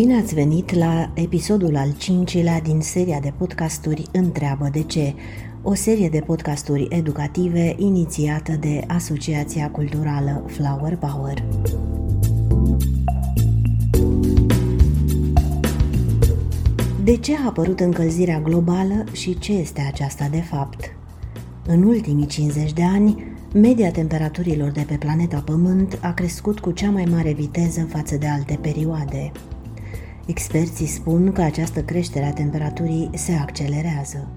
Bine ați venit la episodul al cincilea din seria de podcasturi Întreabă de ce, o serie de podcasturi educative inițiată de Asociația Culturală Flower Power. De ce a apărut încălzirea globală și ce este aceasta de fapt? În ultimii 50 de ani, media temperaturilor de pe planeta Pământ a crescut cu cea mai mare viteză față de alte perioade. Experții spun că această creștere a temperaturii se accelerează.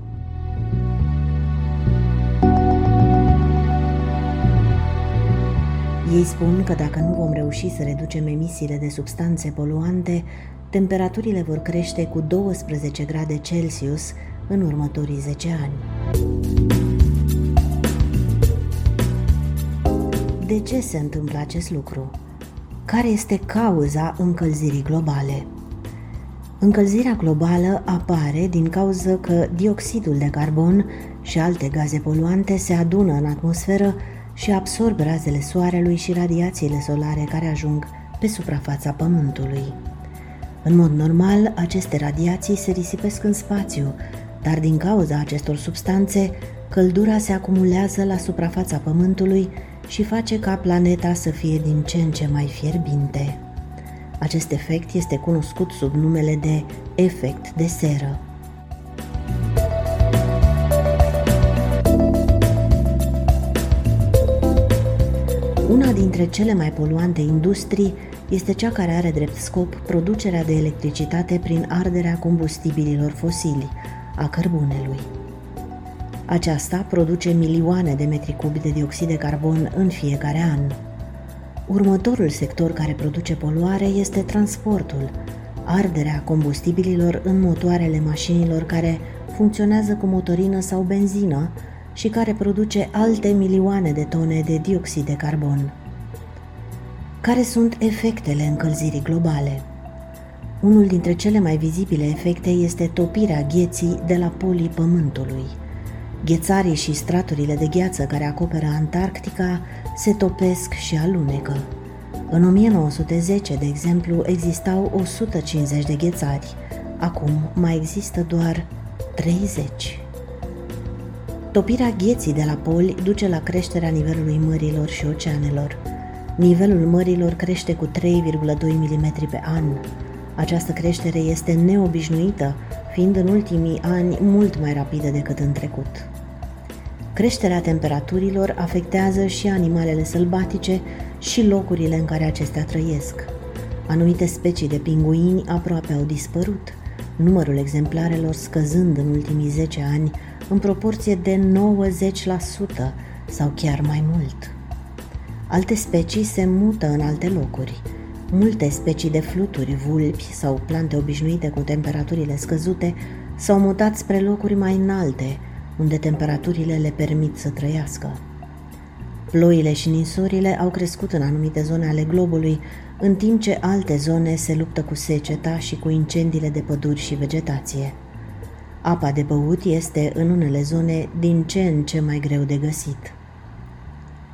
Ei spun că dacă nu vom reuși să reducem emisiile de substanțe poluante, temperaturile vor crește cu 12 grade Celsius în următorii 10 ani. De ce se întâmplă acest lucru? Care este cauza încălzirii globale? Încălzirea globală apare din cauza că dioxidul de carbon și alte gaze poluante se adună în atmosferă și absorb razele soarelui și radiațiile solare care ajung pe suprafața Pământului. În mod normal, aceste radiații se risipesc în spațiu, dar din cauza acestor substanțe, căldura se acumulează la suprafața Pământului și face ca planeta să fie din ce în ce mai fierbinte. Acest efect este cunoscut sub numele de efect de seră. Una dintre cele mai poluante industrii este cea care are drept scop producerea de electricitate prin arderea combustibililor fosili, a cărbunelui. Aceasta produce milioane de metri cubi de dioxid de carbon în fiecare an. Următorul sector care produce poluare este transportul, arderea combustibililor în motoarele mașinilor care funcționează cu motorină sau benzină și care produce alte milioane de tone de dioxid de carbon. Care sunt efectele încălzirii globale? Unul dintre cele mai vizibile efecte este topirea gheții de la polii Pământului. Ghețarii și straturile de gheață care acoperă Antarctica se topesc și alunecă. În 1910, de exemplu, existau 150 de ghețari. Acum mai există doar 30. Topirea gheții de la poli duce la creșterea nivelului mărilor și oceanelor. Nivelul mărilor crește cu 3,2 mm pe an. Această creștere este neobișnuită, fiind în ultimii ani mult mai rapidă decât în trecut. Creșterea temperaturilor afectează și animalele sălbatice și locurile în care acestea trăiesc. Anumite specii de pinguini aproape au dispărut, numărul exemplarelor scăzând în ultimii 10 ani în proporție de 90% sau chiar mai mult. Alte specii se mută în alte locuri. Multe specii de fluturi, vulpi sau plante obișnuite cu temperaturile scăzute s-au mutat spre locuri mai înalte, unde temperaturile le permit să trăiască. Ploile și ninsorile au crescut în anumite zone ale globului, în timp ce alte zone se luptă cu seceta și cu incendiile de păduri și vegetație. Apa de băut este în unele zone din ce în ce mai greu de găsit.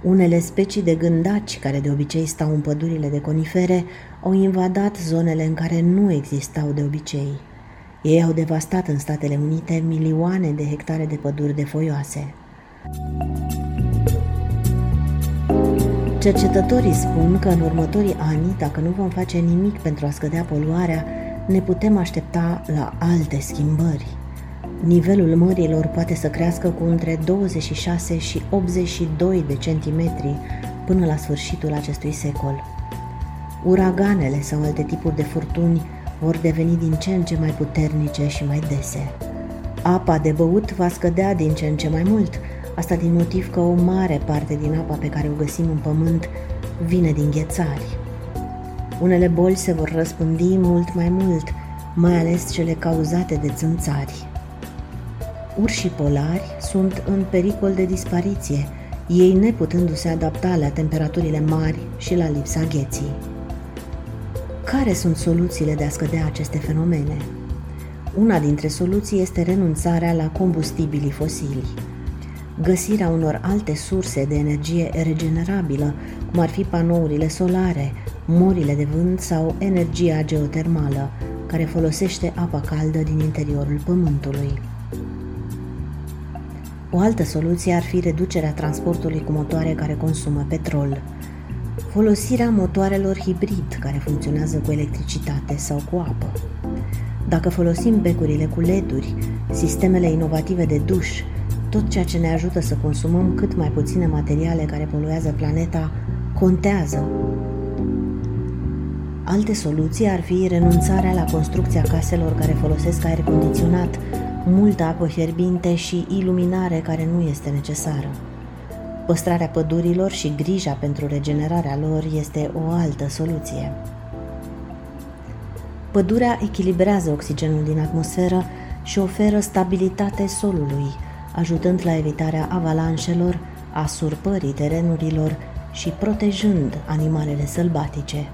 Unele specii de gândaci, care de obicei stau în pădurile de conifere, au invadat zonele în care nu existau de obicei. Ei au devastat în Statele Unite milioane de hectare de păduri de foioase. Cercetătorii spun că în următorii ani, dacă nu vom face nimic pentru a scădea poluarea, ne putem aștepta la alte schimbări. Nivelul mărilor poate să crească cu între 26 și 82 de centimetri până la sfârșitul acestui secol. Uraganele sau alte tipuri de furtuni vor deveni din ce în ce mai puternice și mai dese. Apa de băut va scădea din ce în ce mai mult, asta din motiv că o mare parte din apa pe care o găsim în pământ vine din ghețari. Unele boli se vor răspândi mult mai mult, mai ales cele cauzate de țânțari. Urșii polari sunt în pericol de dispariție, ei neputându-se adapta la temperaturile mari și la lipsa gheții. Care sunt soluțiile de a scădea aceste fenomene? Una dintre soluții este renunțarea la combustibilii fosili. Găsirea unor alte surse de energie regenerabilă, cum ar fi panourile solare, morile de vânt sau energia geotermală, care folosește apa caldă din interiorul Pământului. O altă soluție ar fi reducerea transportului cu motoare care consumă petrol, folosirea motoarelor hibrid care funcționează cu electricitate sau cu apă. Dacă folosim becurile cu leduri, sistemele inovative de duș, tot ceea ce ne ajută să consumăm cât mai puține materiale care poluează planeta, contează. Alte soluții ar fi renunțarea la construcția caselor care folosesc aer condiționat, multă apă fierbinte și iluminare care nu este necesară. Păstrarea pădurilor și grija pentru regenerarea lor este o altă soluție. Pădurea echilibrează oxigenul din atmosferă și oferă stabilitate solului, ajutând la evitarea avalanșelor, a surpării terenurilor și protejând animalele sălbatice.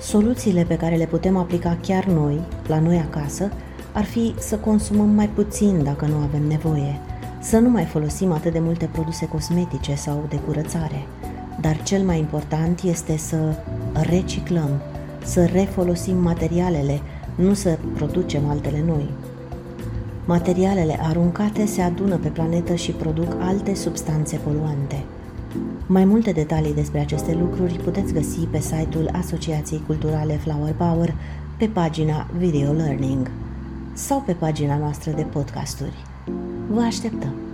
Soluțiile pe care le putem aplica chiar noi, la noi acasă, ar fi să consumăm mai puțin dacă nu avem nevoie, să nu mai folosim atât de multe produse cosmetice sau de curățare, dar cel mai important este să reciclăm, să refolosim materialele, nu să producem altele noi. Materialele aruncate se adună pe planetă și produc alte substanțe poluante. Mai multe detalii despre aceste lucruri puteți găsi pe site-ul Asociației Culturale Flower Power pe pagina Video Learning sau pe pagina noastră de podcasturi. Vă așteptăm!